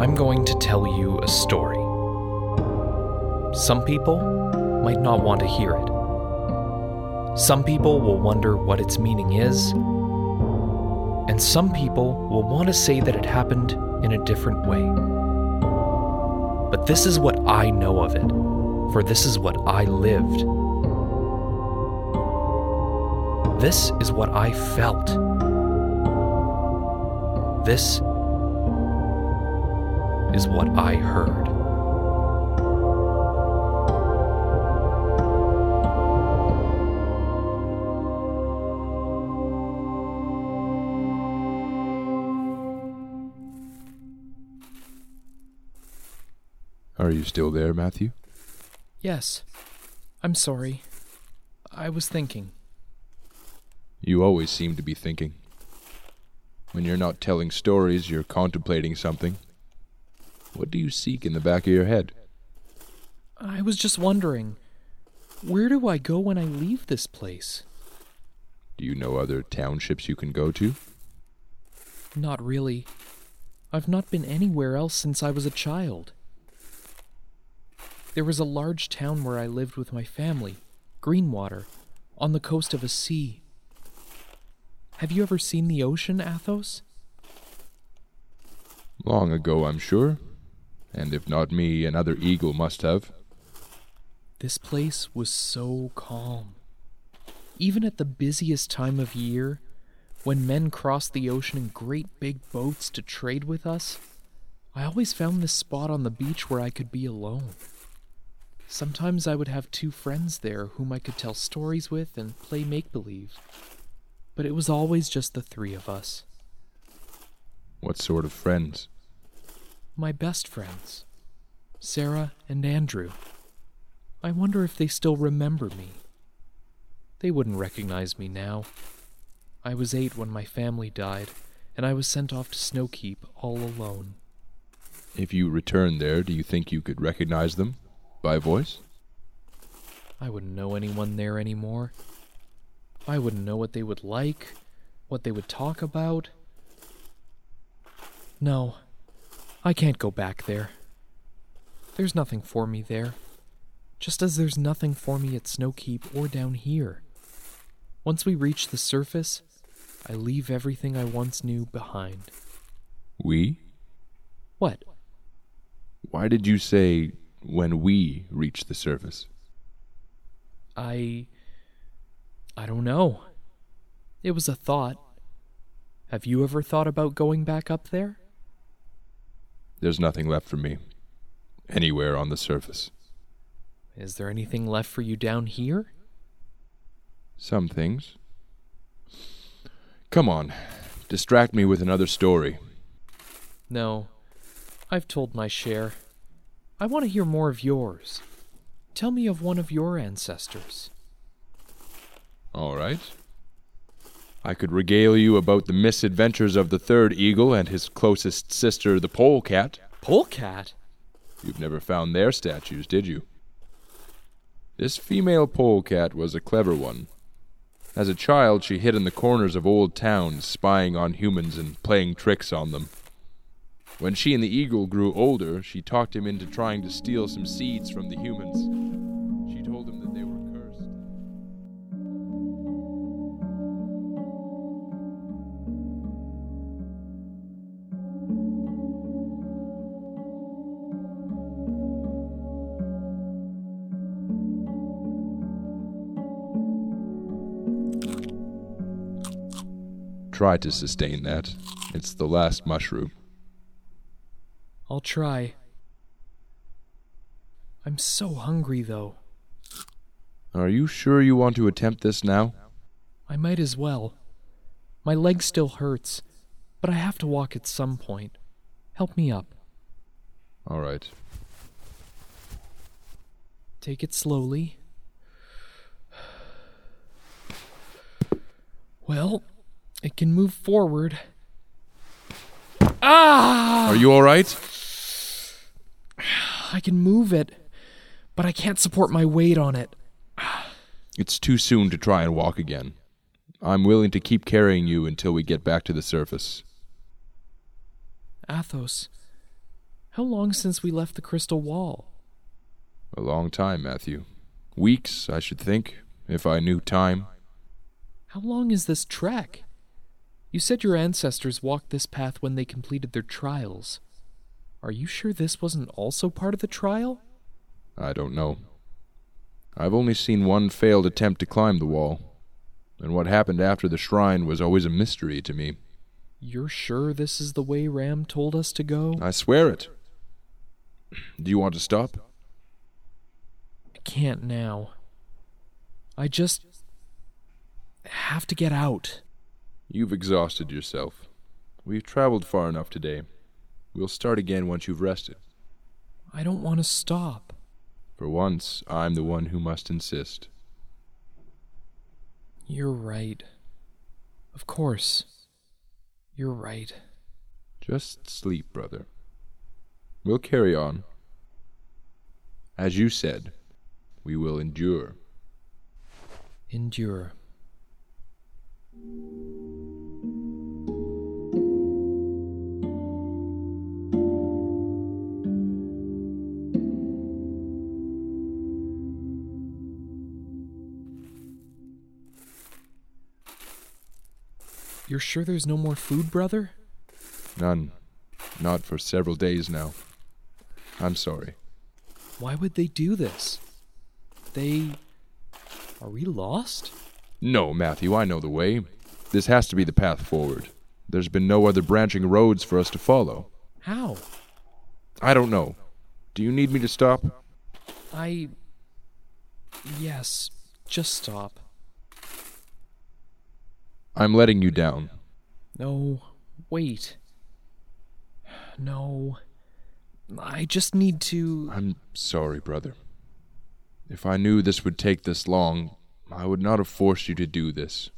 I'm going to tell you a story. Some people might not want to hear it. Some people will wonder what its meaning is. And some people will want to say that it happened in a different way. But this is what I know of it, for this is what I lived. This is what I felt. This is what I heard. Are you still there, Matthew? Yes. I'm sorry. I was thinking. You always seem to be thinking. When you're not telling stories, you're contemplating something. What do you seek in the back of your head? I was just wondering where do I go when I leave this place? Do you know other townships you can go to? Not really. I've not been anywhere else since I was a child. There was a large town where I lived with my family, Greenwater, on the coast of a sea. Have you ever seen the ocean, Athos? Long ago, I'm sure. And if not me, another eagle must have. This place was so calm. Even at the busiest time of year, when men crossed the ocean in great big boats to trade with us, I always found this spot on the beach where I could be alone. Sometimes I would have two friends there whom I could tell stories with and play make believe. But it was always just the three of us. What sort of friends? My best friends, Sarah and Andrew. I wonder if they still remember me. They wouldn't recognize me now. I was eight when my family died, and I was sent off to Snowkeep all alone. If you return there, do you think you could recognize them? By voice? I wouldn't know anyone there anymore. I wouldn't know what they would like, what they would talk about. No, I can't go back there. There's nothing for me there, just as there's nothing for me at Snowkeep or down here. Once we reach the surface, I leave everything I once knew behind. We? What? Why did you say when we reach the surface? I. I don't know. It was a thought. Have you ever thought about going back up there? There's nothing left for me. Anywhere on the surface. Is there anything left for you down here? Some things. Come on, distract me with another story. No, I've told my share. I want to hear more of yours. Tell me of one of your ancestors. All right. I could regale you about the misadventures of the third eagle and his closest sister, the polecat. Polecat? You've never found their statues, did you? This female polecat was a clever one. As a child, she hid in the corners of old towns, spying on humans and playing tricks on them. When she and the eagle grew older, she talked him into trying to steal some seeds from the humans. Try to sustain that. It's the last mushroom. I'll try. I'm so hungry, though. Are you sure you want to attempt this now? I might as well. My leg still hurts, but I have to walk at some point. Help me up. All right. Take it slowly. Well, it can move forward. Ah! Are you all right? I can move it, but I can't support my weight on it. It's too soon to try and walk again. I'm willing to keep carrying you until we get back to the surface. Athos, How long since we left the crystal wall? A long time, Matthew. Weeks, I should think, if I knew time. How long is this trek? You said your ancestors walked this path when they completed their trials. Are you sure this wasn't also part of the trial? I don't know. I've only seen one failed attempt to climb the wall, and what happened after the shrine was always a mystery to me. You're sure this is the way Ram told us to go? I swear it. Do you want to stop? I can't now. I just have to get out. You've exhausted yourself. We've traveled far enough today. We'll start again once you've rested. I don't want to stop. For once, I'm the one who must insist. You're right. Of course. You're right. Just sleep, brother. We'll carry on. As you said, we will endure. Endure. You're sure there's no more food, brother? None. Not for several days now. I'm sorry. Why would they do this? They. Are we lost? No, Matthew, I know the way. This has to be the path forward. There's been no other branching roads for us to follow. How? I don't know. Do you need me to stop? I. Yes, just stop. I'm letting you down. No, wait. No. I just need to. I'm sorry, brother. If I knew this would take this long, I would not have forced you to do this.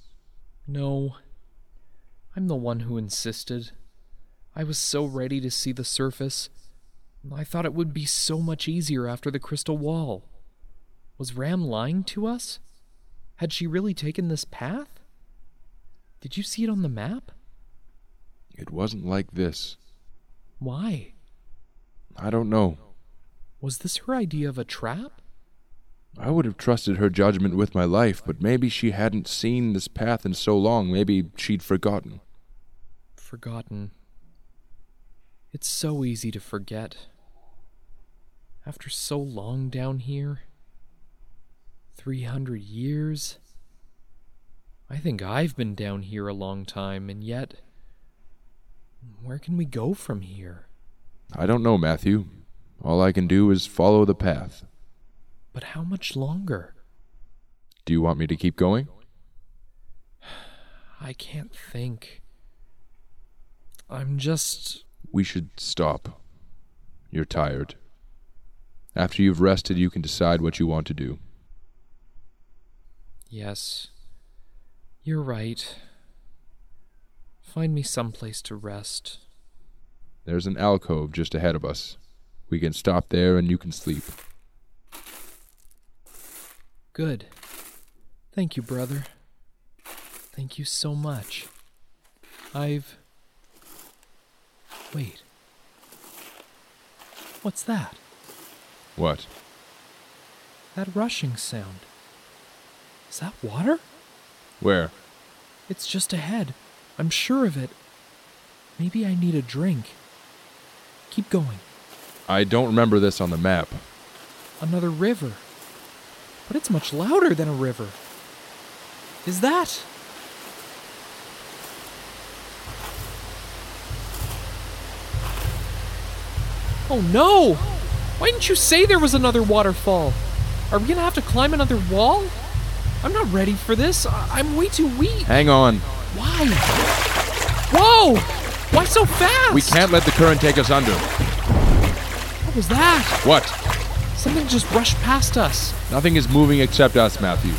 No. I'm the one who insisted. I was so ready to see the surface. I thought it would be so much easier after the crystal wall. Was Ram lying to us? Had she really taken this path? Did you see it on the map? It wasn't like this. Why? I don't know. Was this her idea of a trap? I would have trusted her judgment with my life, but maybe she hadn't seen this path in so long. Maybe she'd forgotten. Forgotten. It's so easy to forget. After so long down here 300 years. I think I've been down here a long time, and yet. Where can we go from here? I don't know, Matthew. All I can do is follow the path. But how much longer? Do you want me to keep going? I can't think. I'm just. We should stop. You're tired. After you've rested, you can decide what you want to do. Yes. You're right. Find me some place to rest. There's an alcove just ahead of us. We can stop there and you can sleep. Good. Thank you, brother. Thank you so much. I've. Wait. What's that? What? That rushing sound. Is that water? Where? It's just ahead. I'm sure of it. Maybe I need a drink. Keep going. I don't remember this on the map. Another river. But it's much louder than a river. Is that? Oh no! Why didn't you say there was another waterfall? Are we gonna have to climb another wall? I'm not ready for this. I'm way too weak. Hang on. Why? Whoa! Why so fast? We can't let the current take us under. What was that? What? Something just rushed past us. Nothing is moving except us, Matthew.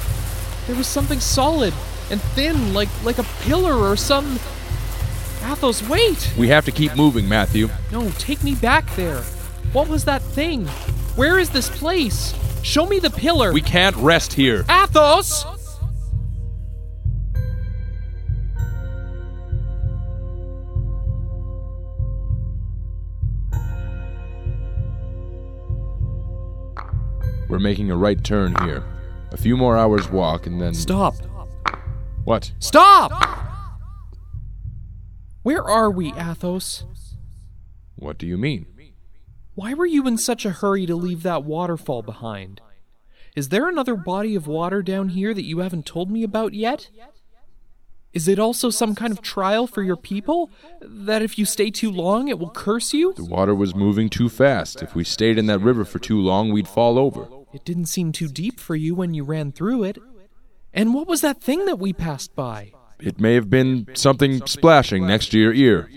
There was something solid and thin, like like a pillar or some. Athos, wait! We have to keep moving, Matthew. No, take me back there. What was that thing? Where is this place? Show me the pillar. We can't rest here. Athos! We're making a right turn here. A few more hours walk and then. Stop! What? Stop! Where are we, Athos? What do you mean? Why were you in such a hurry to leave that waterfall behind? Is there another body of water down here that you haven't told me about yet? Is it also some kind of trial for your people? That if you stay too long, it will curse you? The water was moving too fast. If we stayed in that river for too long, we'd fall over. It didn't seem too deep for you when you ran through it. And what was that thing that we passed by? It may have been something splashing next to your ear.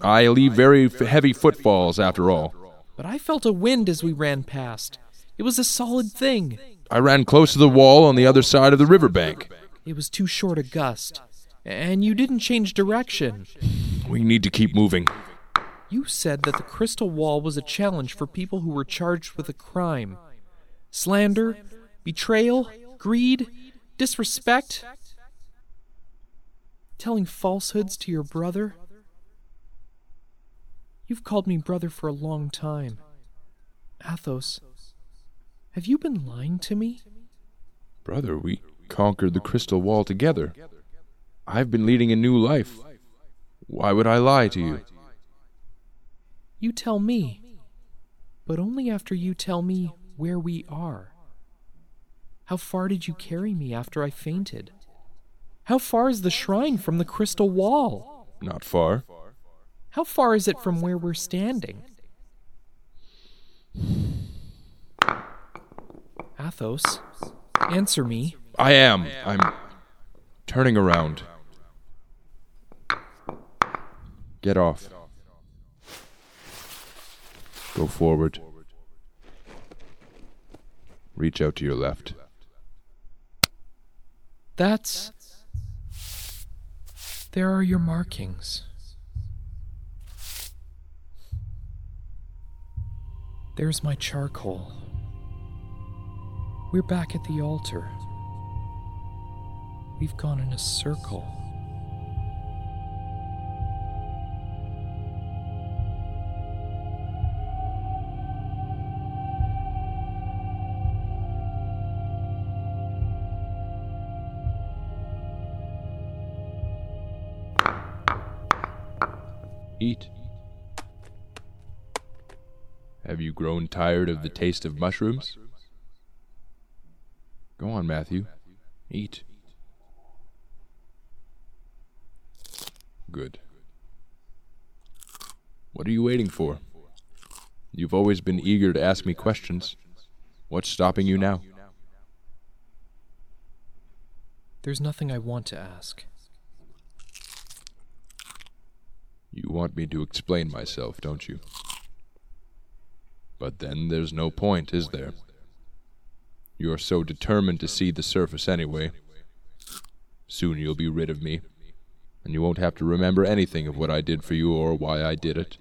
I leave very f- heavy footfalls after all. But I felt a wind as we ran past. It was a solid thing. I ran close to the wall on the other side of the riverbank. It was too short a gust. And you didn't change direction. We need to keep moving. You said that the crystal wall was a challenge for people who were charged with a crime slander, betrayal, greed, disrespect, telling falsehoods to your brother. You've called me brother for a long time. Athos, have you been lying to me? Brother, we conquered the crystal wall together. I've been leading a new life. Why would I lie to you? You tell me, but only after you tell me where we are. How far did you carry me after I fainted? How far is the shrine from the crystal wall? Not far. How far is it from where we're standing? Athos, answer me. I am. I'm turning around. Get off. Go forward. Reach out to your left. That's. There are your markings. There's my charcoal. We're back at the altar. We've gone in a circle. Tired of the taste of mushrooms? Go on, Matthew. Eat. Good. What are you waiting for? You've always been eager to ask me questions. What's stopping you now? There's nothing I want to ask. You want me to explain myself, don't you? But then there's no point, is there? You're so determined to see the surface anyway. Soon you'll be rid of me, and you won't have to remember anything of what I did for you or why I did it.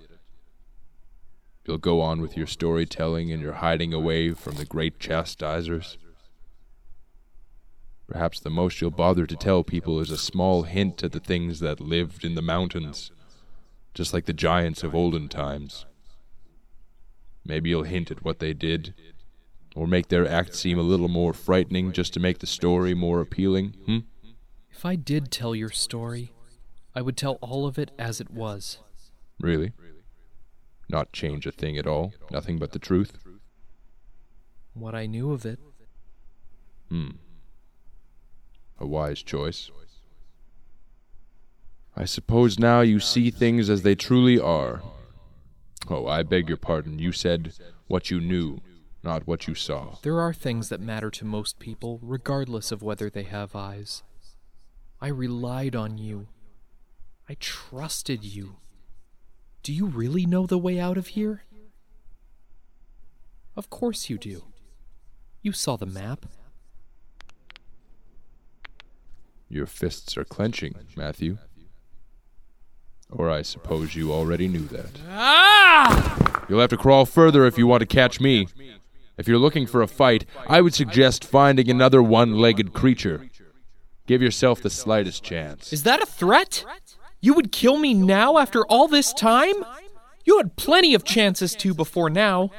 You'll go on with your storytelling and your hiding away from the great chastisers. Perhaps the most you'll bother to tell people is a small hint at the things that lived in the mountains just like the giants of olden times. Maybe you'll hint at what they did, or make their act seem a little more frightening just to make the story more appealing, hmm? If I did tell your story, I would tell all of it as it was. Really? Not change a thing at all? Nothing but the truth? What I knew of it. Hmm. A wise choice. I suppose now you see things as they truly are. Oh, I beg your pardon. You said what you knew, not what you saw. There are things that matter to most people, regardless of whether they have eyes. I relied on you. I trusted you. Do you really know the way out of here? Of course you do. You saw the map. Your fists are clenching, Matthew. Or I suppose you already knew that. Ah! You'll have to crawl further if you want to catch me. If you're looking for a fight, I would suggest finding another one legged creature. Give yourself the slightest chance. Is that a threat? You would kill me now after all this time? You had plenty of chances to before now.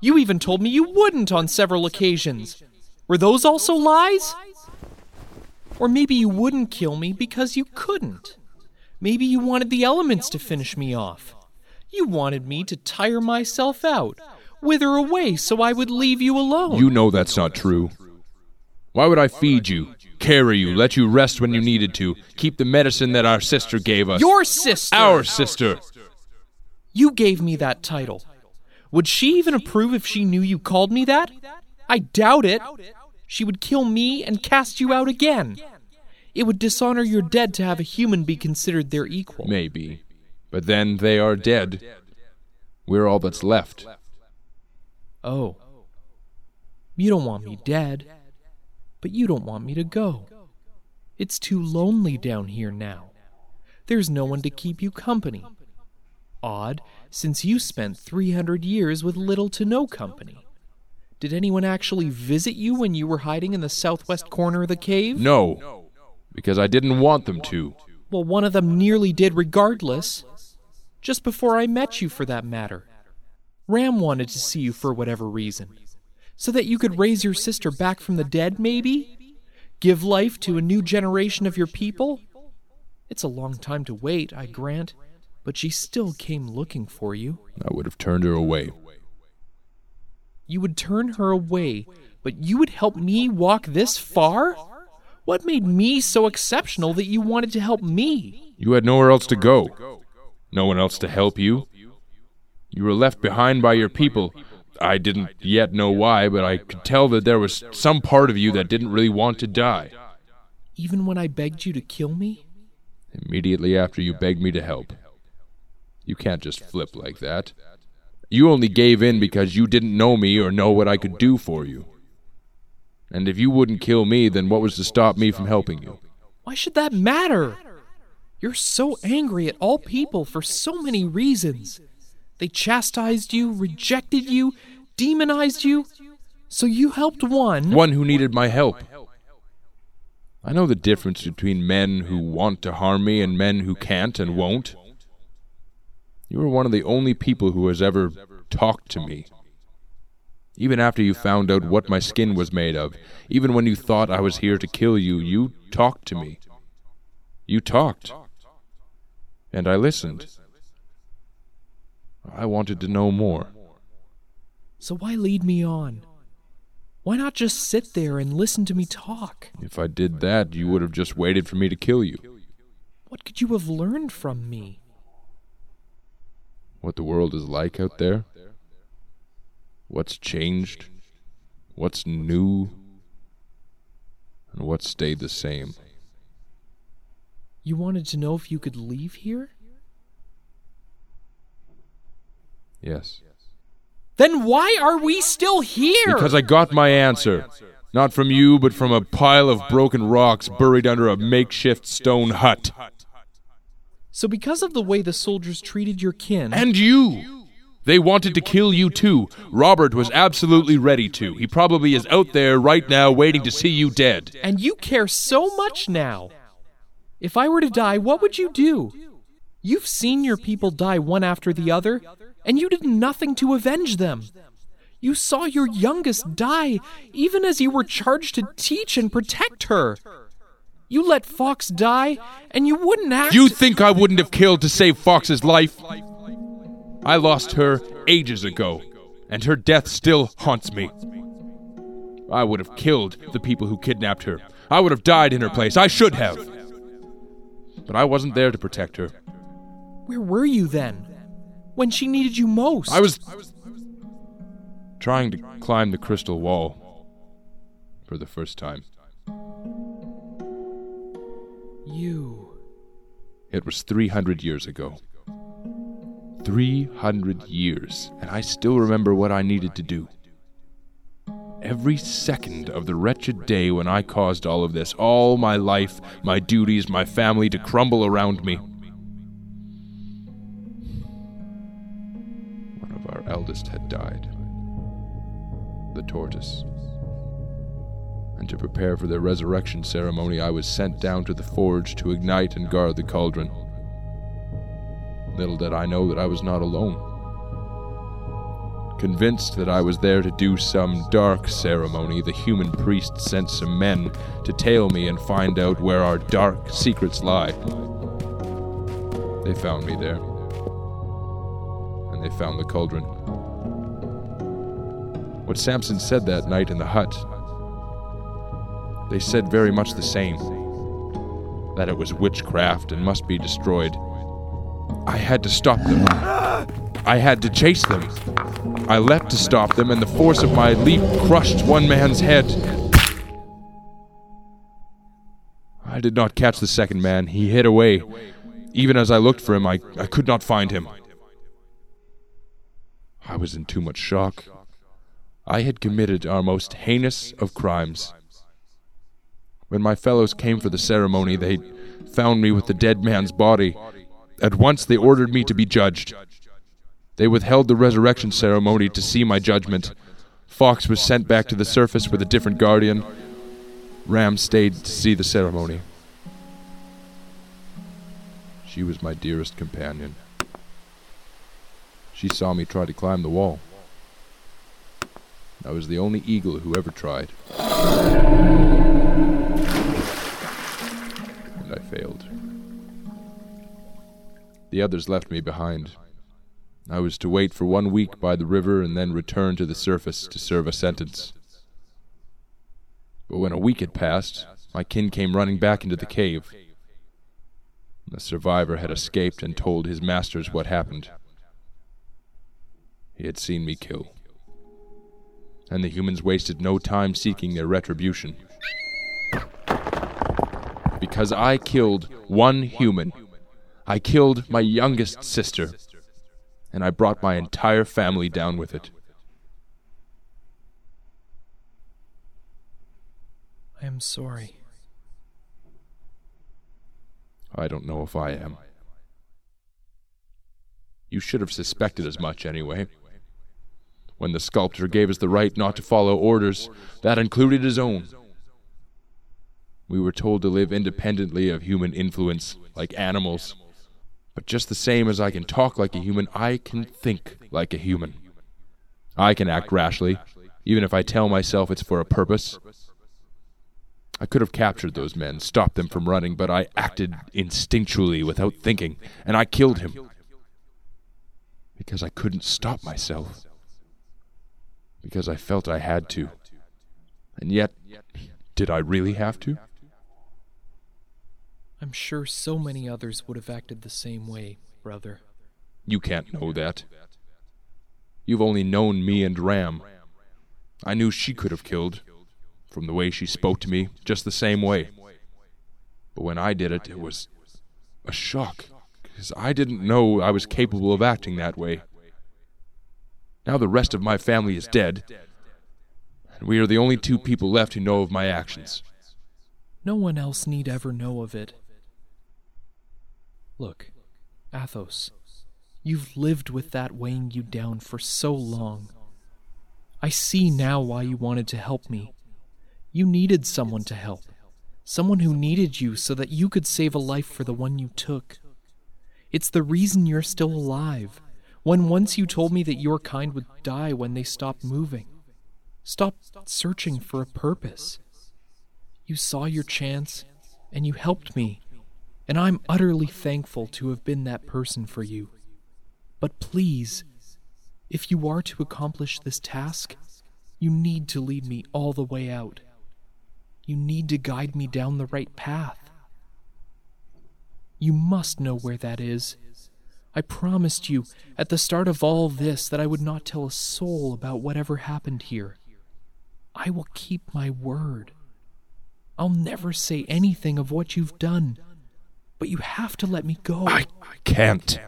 You even told me you wouldn't on several occasions. Were those also lies? Or maybe you wouldn't kill me because you couldn't. Maybe you wanted the elements to finish me off. You wanted me to tire myself out, wither away so I would leave you alone. You know that's not true. Why would I feed you, carry you, let you rest when you needed to, keep the medicine that our sister gave us? Your sister! Our sister! You gave me that title. Would she even approve if she knew you called me that? I doubt it. She would kill me and cast you out again. It would dishonor your dead to have a human be considered their equal. Maybe. But then they are dead. We're all that's left. Oh. You don't want me dead, but you don't want me to go. It's too lonely down here now. There's no one to keep you company. Odd, since you spent 300 years with little to no company. Did anyone actually visit you when you were hiding in the southwest corner of the cave? No, because I didn't want them to. Well, one of them nearly did regardless. Just before I met you, for that matter. Ram wanted to see you for whatever reason. So that you could raise your sister back from the dead, maybe? Give life to a new generation of your people? It's a long time to wait, I grant, but she still came looking for you. I would have turned her away. You would turn her away, but you would help me walk this far? What made me so exceptional that you wanted to help me? You had nowhere else to go. No one else to help you. You were left behind by your people. I didn't yet know why, but I could tell that there was some part of you that didn't really want to die. Even when I begged you to kill me? Immediately after you begged me to help. You can't just flip like that. You only gave in because you didn't know me or know what I could do for you. And if you wouldn't kill me, then what was to stop me from helping you? Why should that matter? You're so angry at all people for so many reasons. They chastised you, rejected you, demonized you. So you helped one. One who needed my help. I know the difference between men who want to harm me and men who can't and won't. You are one of the only people who has ever talked to me. Even after you found out what my skin was made of, even when you thought I was here to kill you, you talked to me. You talked. And I listened. I wanted to know more. So why lead me on? Why not just sit there and listen to me talk? If I did that, you would have just waited for me to kill you. What could you have learned from me? What the world is like out there? What's changed? What's new? And what stayed the same? You wanted to know if you could leave here? Yes. Then why are we still here? Because I got my answer. Not from you, but from a pile of broken rocks buried under a makeshift stone hut. So, because of the way the soldiers treated your kin. And you! They wanted to kill you too. Robert was absolutely ready to. He probably is out there right now waiting to see you dead. And you care so much now. If I were to die, what would you do? You've seen your people die one after the other, and you did nothing to avenge them. You saw your youngest die, even as you were charged to teach and protect her. You let Fox die, and you wouldn't act. You think I wouldn't have killed to save Fox's life? I lost her ages ago, and her death still haunts me. I would have killed the people who kidnapped her. I would have died in her place. I should have. But I wasn't there to protect her. Where were you then? When she needed you most? I was trying to climb the crystal wall for the first time. You. It was 300 years ago. 300 years, and I still remember what I needed to do. Every second of the wretched day when I caused all of this, all my life, my duties, my family to crumble around me. One of our eldest had died. The tortoise. And to prepare for the resurrection ceremony, I was sent down to the forge to ignite and guard the cauldron. Little did I know that I was not alone. Convinced that I was there to do some dark ceremony, the human priest sent some men to tail me and find out where our dark secrets lie. They found me there. And they found the cauldron. What Samson said that night in the hut, they said very much the same that it was witchcraft and must be destroyed. I had to stop them. I had to chase them. I leapt to stop them, and the force of my leap crushed one man's head. I did not catch the second man. He hid away. Even as I looked for him, I, I could not find him. I was in too much shock. I had committed our most heinous of crimes. When my fellows came for the ceremony, they found me with the dead man's body. At once they ordered me to be judged. They withheld the resurrection ceremony to see my judgment. Fox was sent back to the surface with a different guardian. Ram stayed to see the ceremony. She was my dearest companion. She saw me try to climb the wall. I was the only eagle who ever tried. And I failed. The others left me behind. I was to wait for one week by the river and then return to the surface to serve a sentence. But when a week had passed, my kin came running back into the cave. The survivor had escaped and told his masters what happened. He had seen me kill. And the humans wasted no time seeking their retribution. Because I killed one human, I killed my youngest sister, and I brought my entire family down with it. I am sorry. I don't know if I am. You should have suspected as much anyway. When the sculptor gave us the right not to follow orders, that included his own. We were told to live independently of human influence, like animals. But just the same as I can talk like a human, I can think like a human. I can act rashly, even if I tell myself it's for a purpose. I could have captured those men, stopped them from running, but I acted instinctually without thinking, and I killed him. Because I couldn't stop myself. Because I felt I had to. And yet, did I really have to? I'm sure so many others would have acted the same way, brother. You can't know that. You've only known me and Ram. I knew she could have killed, from the way she spoke to me, just the same way. But when I did it, it was a shock, because I didn't know I was capable of acting that way. Now the rest of my family is dead, and we are the only two people left who know of my actions. No one else need ever know of it. Look, Athos, you've lived with that weighing you down for so long. I see now why you wanted to help me. You needed someone to help, someone who needed you so that you could save a life for the one you took. It's the reason you're still alive, when once you told me that your kind would die when they stopped moving. Stop searching for a purpose. You saw your chance, and you helped me, and I'm utterly thankful to have been that person for you. But please, if you are to accomplish this task, you need to lead me all the way out. You need to guide me down the right path. You must know where that is. I promised you at the start of all this that I would not tell a soul about whatever happened here. I will keep my word. I'll never say anything of what you've done, but you have to let me go. I can't.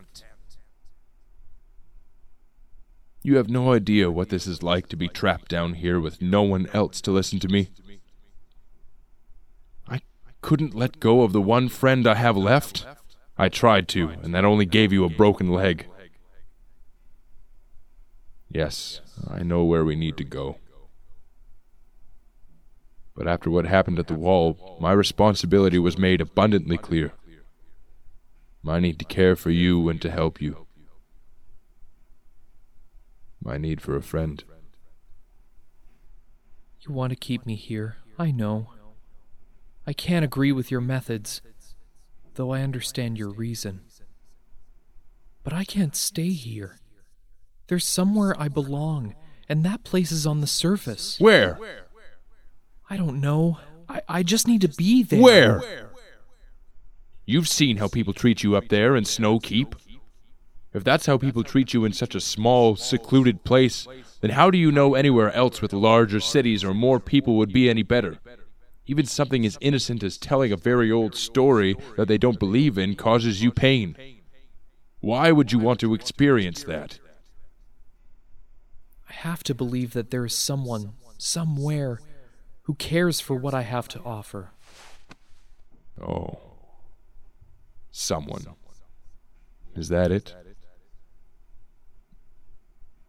You have no idea what this is like to be trapped down here with no one else to listen to me I couldn't let go of the one friend I have left? I tried to, and that only gave you a broken leg. Yes, I know where we need to go. But after what happened at the wall, my responsibility was made abundantly clear. I need to care for you and to help you. My need for a friend. You want to keep me here, I know. I can't agree with your methods, though I understand your reason. But I can't stay here. There's somewhere I belong, and that place is on the surface. Where? I don't know. I, I just need to be there. Where? You've seen how people treat you up there in Snow Keep. If that's how people treat you in such a small, secluded place, then how do you know anywhere else with larger cities or more people would be any better? Even something as innocent as telling a very old story that they don't believe in causes you pain. Why would you want to experience that? I have to believe that there is someone, somewhere, who cares for what I have to offer. Oh. Someone. Is that it?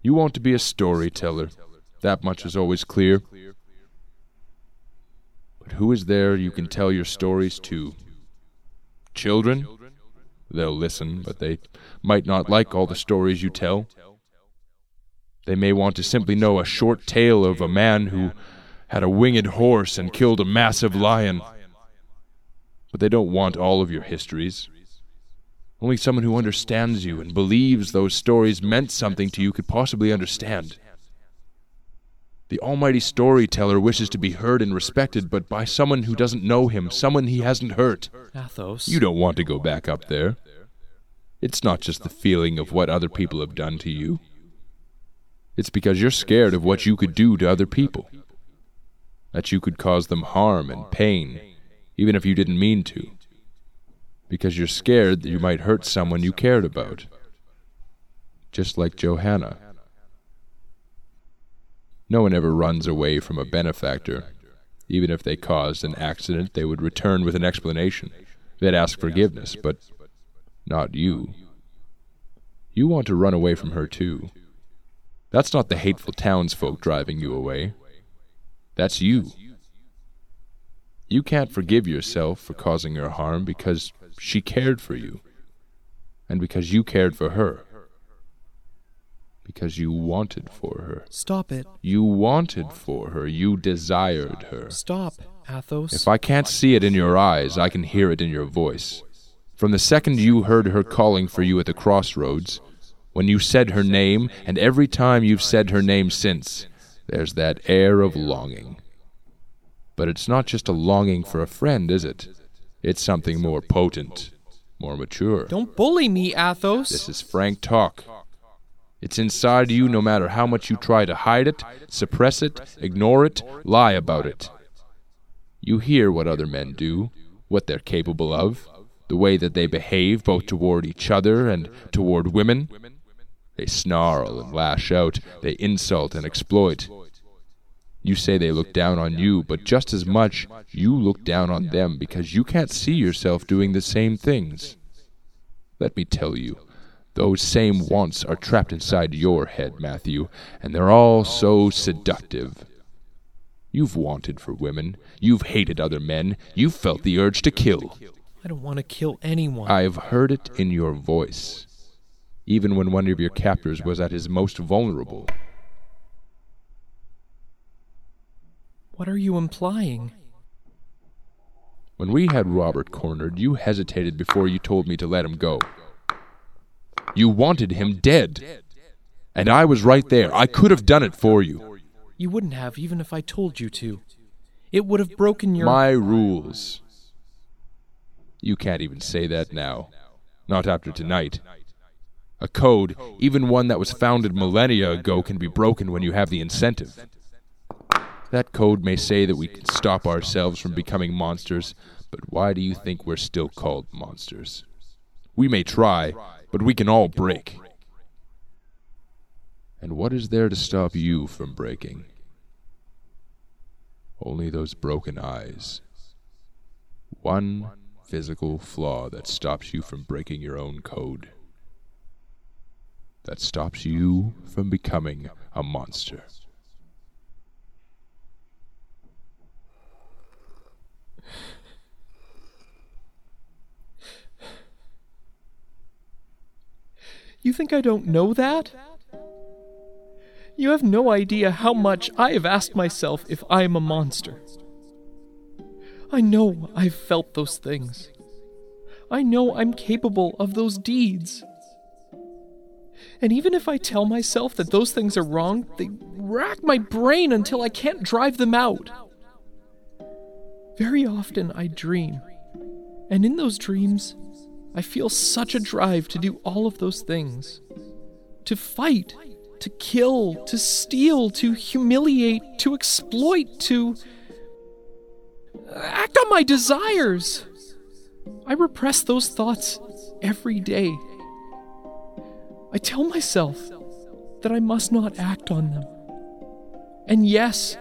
You want to be a storyteller. That much is always clear. But who is there you can tell your stories to? Children? They'll listen, but they might not like all the stories you tell. They may want to simply know a short tale of a man who had a winged horse and killed a massive lion. But they don't want all of your histories. Only someone who understands you and believes those stories meant something to you could possibly understand. The almighty storyteller wishes to be heard and respected, but by someone who doesn't know him, someone he hasn't hurt. Athos. You don't want to go back up there. It's not just the feeling of what other people have done to you. It's because you're scared of what you could do to other people. That you could cause them harm and pain, even if you didn't mean to because you're scared that you might hurt someone you cared about. Just like Johanna. No one ever runs away from a benefactor. Even if they caused an accident, they would return with an explanation. They'd ask forgiveness, but not you. You want to run away from her, too. That's not the hateful townsfolk driving you away. That's you. You can't forgive yourself for causing her harm because she cared for you, and because you cared for her. Because you wanted for her. Stop it. You wanted for her. You desired her. Stop, Athos. If I can't see it in your eyes, I can hear it in your voice. From the second you heard her calling for you at the crossroads, when you said her name, and every time you've said her name since, there's that air of longing. But it's not just a longing for a friend, is it? It's something more potent, more mature. Don't bully me, Athos. This is frank talk. It's inside you no matter how much you try to hide it, suppress it, ignore it, lie about it. You hear what other men do, what they're capable of, the way that they behave both toward each other and toward women. They snarl and lash out, they insult and exploit. You say they look down on you, but just as much you look down on them because you can't see yourself doing the same things. Let me tell you, those same wants are trapped inside your head, Matthew, and they're all so seductive. You've wanted for women, you've hated other men, you've felt the urge to kill. I don't want to kill anyone. I've heard it in your voice, even when one of your captors was at his most vulnerable. What are you implying? When we had Robert cornered, you hesitated before you told me to let him go. You wanted him dead. And I was right there. I could have done it for you. You wouldn't have, even if I told you to. It would have broken your. My rules. You can't even say that now. Not after tonight. A code, even one that was founded millennia ago, can be broken when you have the incentive. That code may say that we can stop ourselves from becoming monsters, but why do you think we're still called monsters? We may try, but we can all break. And what is there to stop you from breaking? Only those broken eyes. One physical flaw that stops you from breaking your own code. That stops you from becoming a monster. You think I don't know that? You have no idea how much I have asked myself if I am a monster. I know I've felt those things. I know I'm capable of those deeds. And even if I tell myself that those things are wrong, they rack my brain until I can't drive them out. Very often I dream, and in those dreams, I feel such a drive to do all of those things to fight, to kill, to steal, to humiliate, to exploit, to act on my desires. I repress those thoughts every day. I tell myself that I must not act on them. And yes,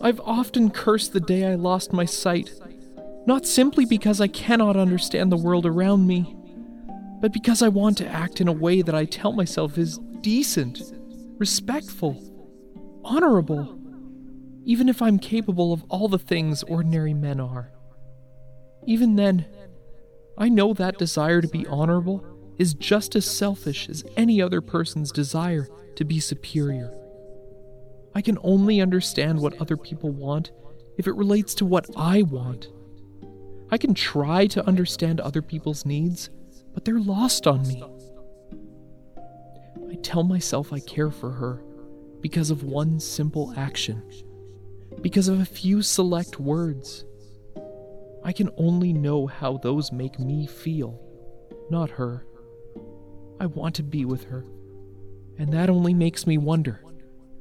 I've often cursed the day I lost my sight, not simply because I cannot understand the world around me, but because I want to act in a way that I tell myself is decent, respectful, honorable, even if I'm capable of all the things ordinary men are. Even then, I know that desire to be honorable is just as selfish as any other person's desire to be superior. I can only understand what other people want if it relates to what I want. I can try to understand other people's needs, but they're lost on me. I tell myself I care for her because of one simple action, because of a few select words. I can only know how those make me feel, not her. I want to be with her, and that only makes me wonder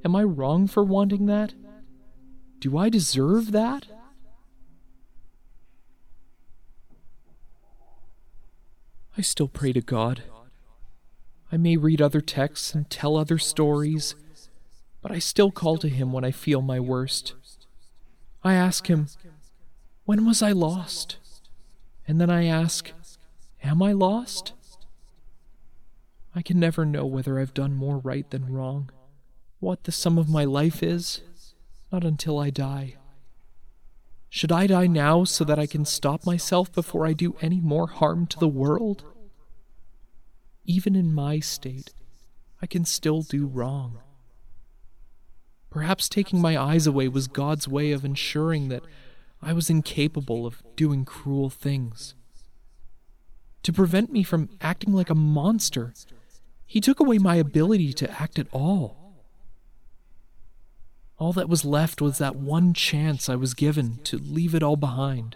am I wrong for wanting that? Do I deserve that? I still pray to God. I may read other texts and tell other stories, but I still call to Him when I feel my worst. I ask Him, When was I lost? And then I ask, Am I lost? I can never know whether I've done more right than wrong, what the sum of my life is, not until I die. Should I die now so that I can stop myself before I do any more harm to the world? Even in my state, I can still do wrong. Perhaps taking my eyes away was God's way of ensuring that I was incapable of doing cruel things. To prevent me from acting like a monster, He took away my ability to act at all. All that was left was that one chance I was given to leave it all behind.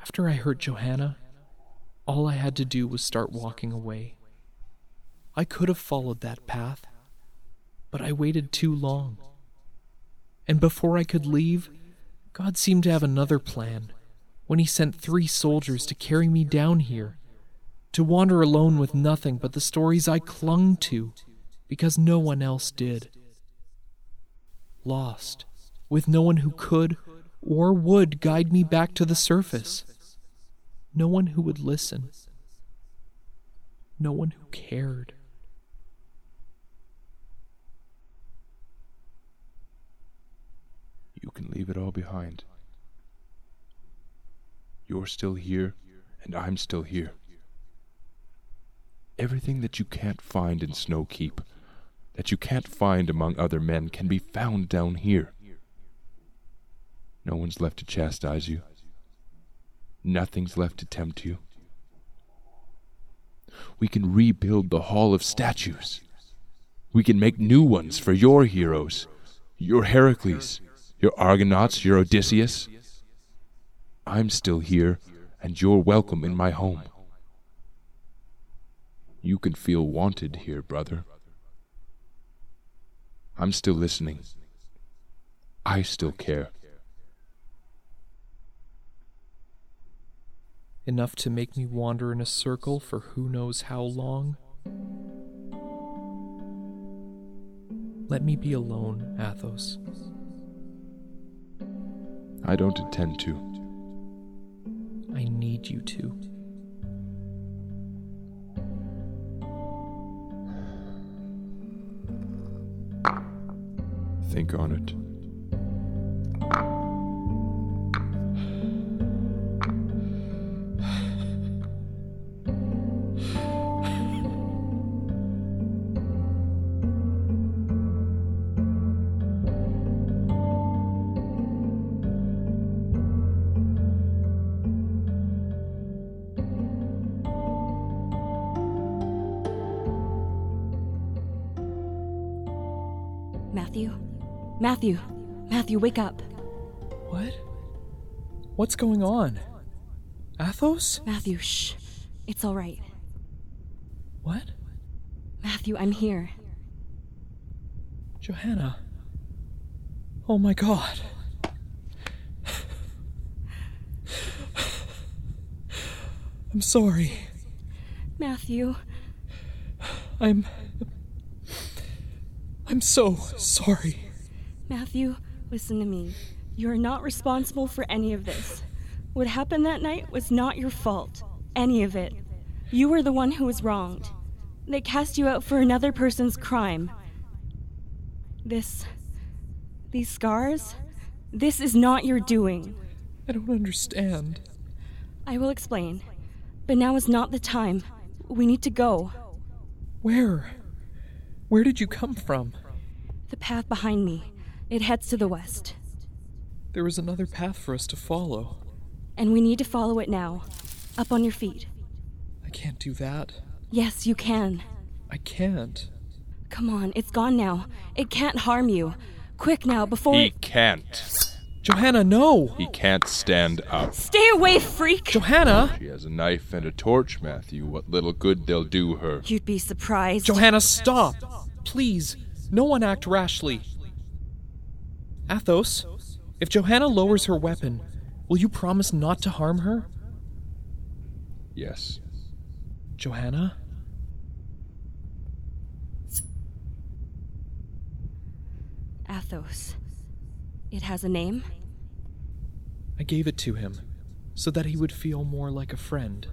After I hurt Johanna, all I had to do was start walking away. I could have followed that path, but I waited too long. And before I could leave, God seemed to have another plan when He sent three soldiers to carry me down here, to wander alone with nothing but the stories I clung to because no one else did lost, with no one who could or would guide me back to the surface. No one who would listen. No one who cared. You can leave it all behind. You're still here, and I'm still here. Everything that you can't find in Snowkeep that you can't find among other men can be found down here. No one's left to chastise you. Nothing's left to tempt you. We can rebuild the Hall of Statues. We can make new ones for your heroes, your Heracles, your Argonauts, your Odysseus. I'm still here, and you're welcome in my home. You can feel wanted here, brother. I'm still listening. I still care. Enough to make me wander in a circle for who knows how long? Let me be alone, Athos. I don't intend to. I need you to. Think on it. Matthew? Matthew, wake up. What? What's going on? Athos? Matthew, shh. It's all right. What? Matthew, I'm here. Johanna. Oh my god. I'm sorry. Matthew, I'm. I'm so sorry. Matthew, listen to me. You are not responsible for any of this. What happened that night was not your fault. Any of it. You were the one who was wronged. They cast you out for another person's crime. This. These scars? This is not your doing. I don't understand. I will explain. But now is not the time. We need to go. Where? Where did you come from? The path behind me. It heads to the west. There is another path for us to follow. And we need to follow it now. Up on your feet. I can't do that. Yes, you can. I can't. Come on, it's gone now. It can't harm you. Quick now, before He it. can't. Johanna, no! He can't stand up. Stay away, freak! Johanna! She has a knife and a torch, Matthew. What little good they'll do her. You'd be surprised. Johanna, stop! Please, no one act rashly. Athos, if Johanna lowers her weapon, will you promise not to harm her? Yes. Johanna? Athos. It has a name? I gave it to him so that he would feel more like a friend.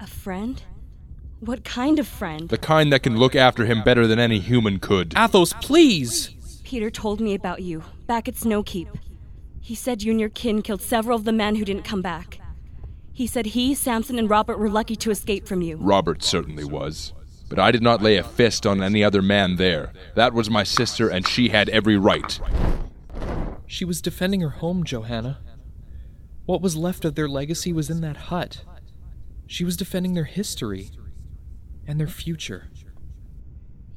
A friend? What kind of friend? The kind that can look after him better than any human could. Athos, please! Peter told me about you, back at Snowkeep. He said you and your kin killed several of the men who didn't come back. He said he, Samson, and Robert were lucky to escape from you. Robert certainly was. But I did not lay a fist on any other man there. That was my sister, and she had every right. She was defending her home, Johanna. What was left of their legacy was in that hut. She was defending their history and their future.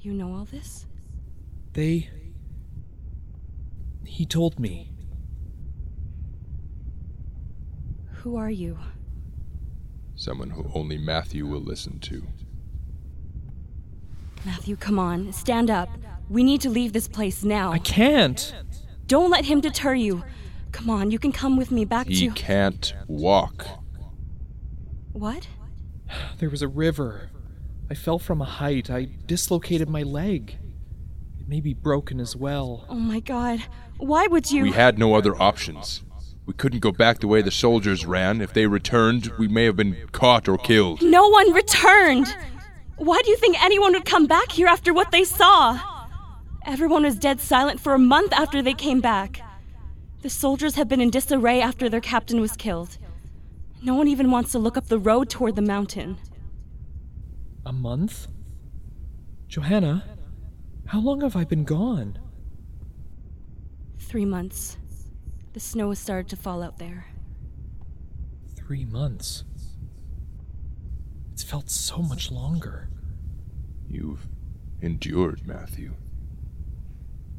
You know all this? They. He told me. Who are you? Someone who only Matthew will listen to. Matthew, come on. Stand up. We need to leave this place now. I can't! Don't let him deter you. Come on, you can come with me back He to. He can't walk. What? There was a river. I fell from a height. I dislocated my leg. It may be broken as well. Oh my god. Why would you. We had no other options. We couldn't go back the way the soldiers ran. If they returned, we may have been caught or killed. No one returned! Why do you think anyone would come back here after what they saw? Everyone was dead silent for a month after they came back. The soldiers have been in disarray after their captain was killed. No one even wants to look up the road toward the mountain. A month? Johanna, how long have I been gone? Three months. The snow has started to fall out there. Three months. It's felt so much longer. You've endured, Matthew.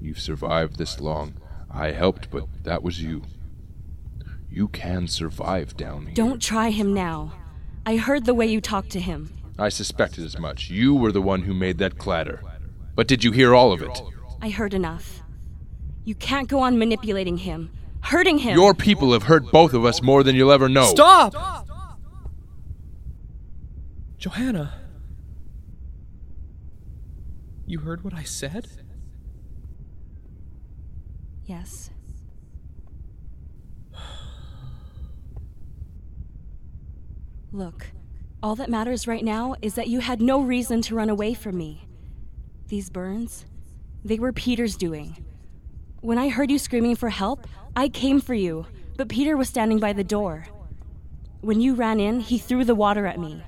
You've survived this long. I helped, but that was you. You can survive down here. Don't try him now. I heard the way you talked to him. I suspected as much. You were the one who made that clatter. But did you hear all of it? I heard enough. You can't go on manipulating him, hurting him. Your people have hurt both of us more than you'll ever know. Stop! Johanna. You heard what I said? Yes. Look, all that matters right now is that you had no reason to run away from me. These burns, they were Peter's doing. When I heard you screaming for help, I came for you, but Peter was standing by the door. When you ran in, he threw the water at me.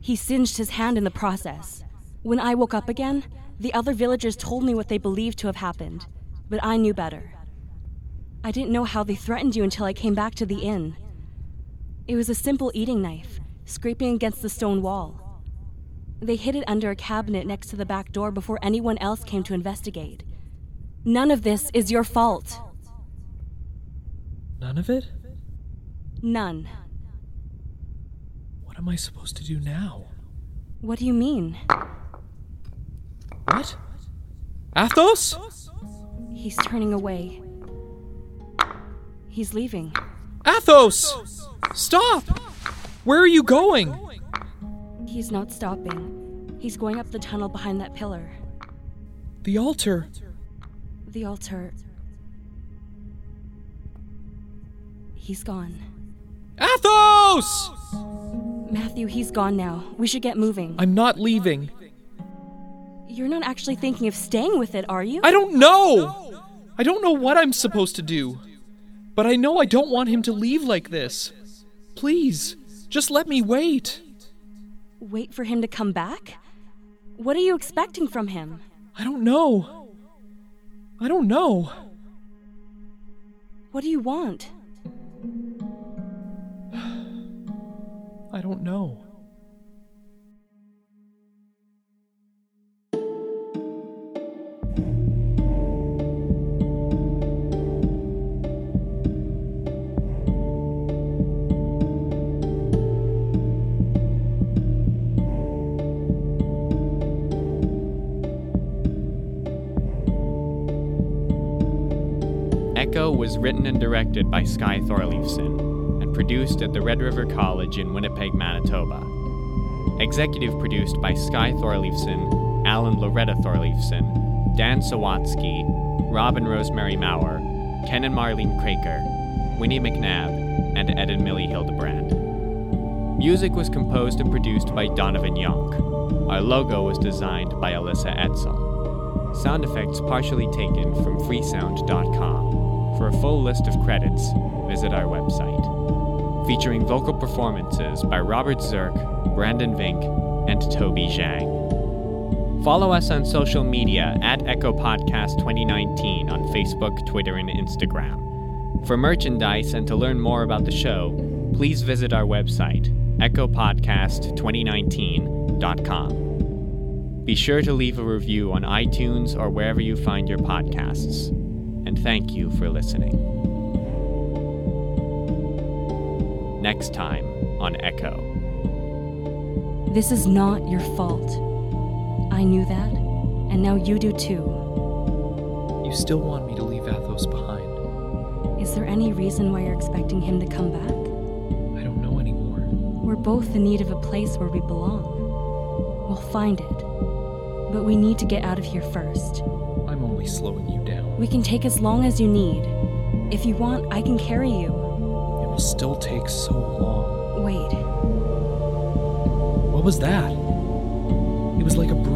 He singed his hand in the process. When I woke up again, the other villagers told me what they believed to have happened, but I knew better. I didn't know how they threatened you until I came back to the inn. It was a simple eating knife, scraping against the stone wall. They hid it under a cabinet next to the back door before anyone else came to investigate. None of this is your fault. None of it? None. What am I supposed to do now? What do you mean? What? Athos? He's turning away. He's leaving. Athos! Stop! Where are you going? He's not stopping. He's going up the tunnel behind that pillar. The altar. The altar. He's gone. Athos! Matthew, he's gone now. We should get moving. I'm not leaving. You're not actually thinking of staying with it, are you? I don't know! I don't know what I'm supposed to do. But I know I don't want him to leave like this. Please, just let me wait. Wait for him to come back? What are you expecting from him? I don't know. I don't know. What do you want? I don't know. Echo was written and directed by Sky Thorleifson and produced at the Red River College in Winnipeg, Manitoba. Executive produced by Sky Thorleifson, Alan Loretta Thorleifson, Dan Sawatsky, Robin Rosemary Maurer, Ken and Marlene Craker, Winnie McNabb, and Ed and Millie Hildebrand. Music was composed and produced by Donovan Yonk. Our logo was designed by Alyssa Edsel. Sound effects partially taken from freesound.com. For a full list of credits, visit our website. Featuring vocal performances by Robert Zirk, Brandon Vink, and Toby Zhang. Follow us on social media at Echo Podcast 2019 on Facebook, Twitter, and Instagram. For merchandise and to learn more about the show, please visit our website, echopodcast2019.com. Be sure to leave a review on iTunes or wherever you find your podcasts. And thank you for listening. Next time on Echo. This is not your fault. I knew that, and now you do too. You still want me to leave Athos behind. Is there any reason why you're expecting him to come back? I don't know anymore. We're both in need of a place where we belong. We'll find it. But we need to get out of here first. I'm only slowing you down. We can take as long as you need. If you want, I can carry you. It will still take so long. Wait, What was that? It was like a.